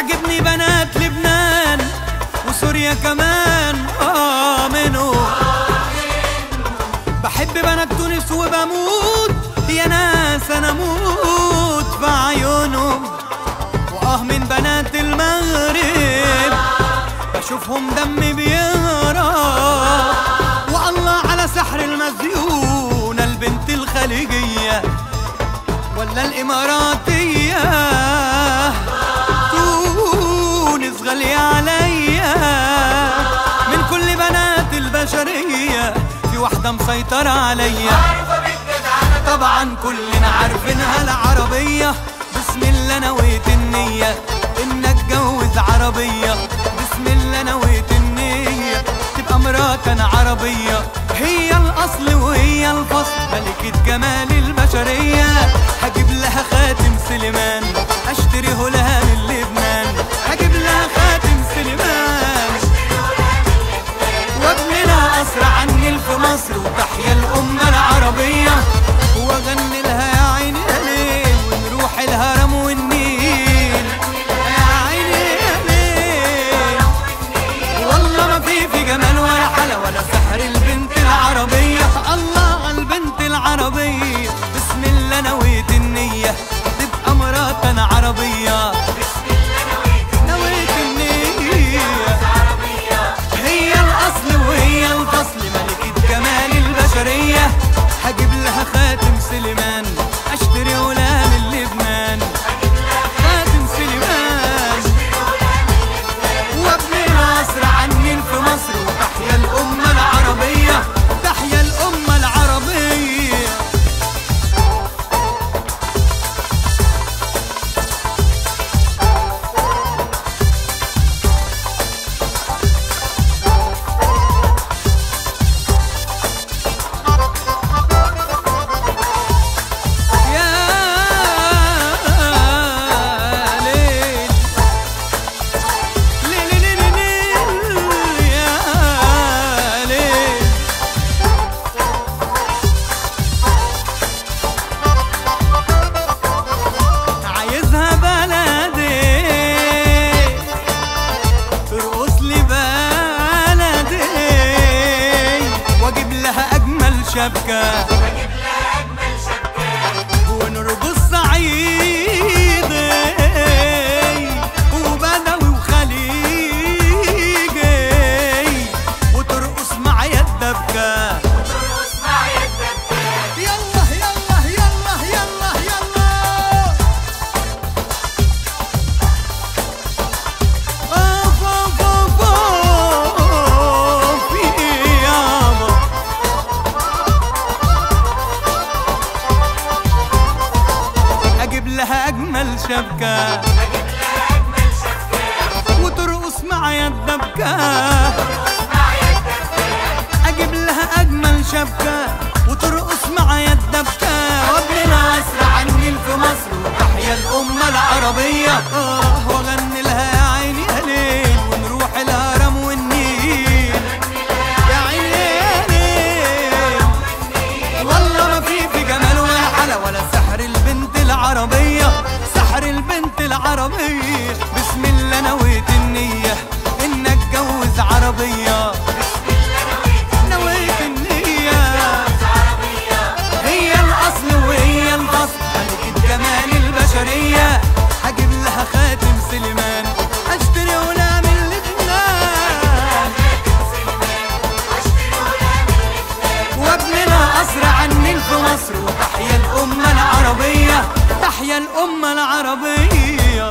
تعجبني بنات لبنان وسوريا كمان. آه منه بحب بنات تونس وبموت. يا ناس أنا موت في عيونهم. واه من بنات المغرب. بشوفهم دمي بيهرب. والله على سحر المزيونة البنت الخليجية ولا الإماراتية عليا. من كل بنات البشرية في واحدة مسيطرة عليا. طبعا كلنا عارفينها العربية. بسم الله نويت النية. إن اتجوز عربية. بسم الله نويت النية. تبقى مرات أنا عربية. هي الأصل وهي الفصل. ملكة جمال البشرية. هجيب لها خاتم سليمان. النيل في شبكه وترقص معايا الدبكه أجيب لها أجمل شبكة وترقص معايا الدبكه وابننا اسرع النيل في مصر وتحيا الأمة العربية. البشرية لها خاتم سليمان. أشتري ولا من لبنان وابننا أسرع النيل في مصر. وتحيا الأمة العربية. تحيا الأمة العربية.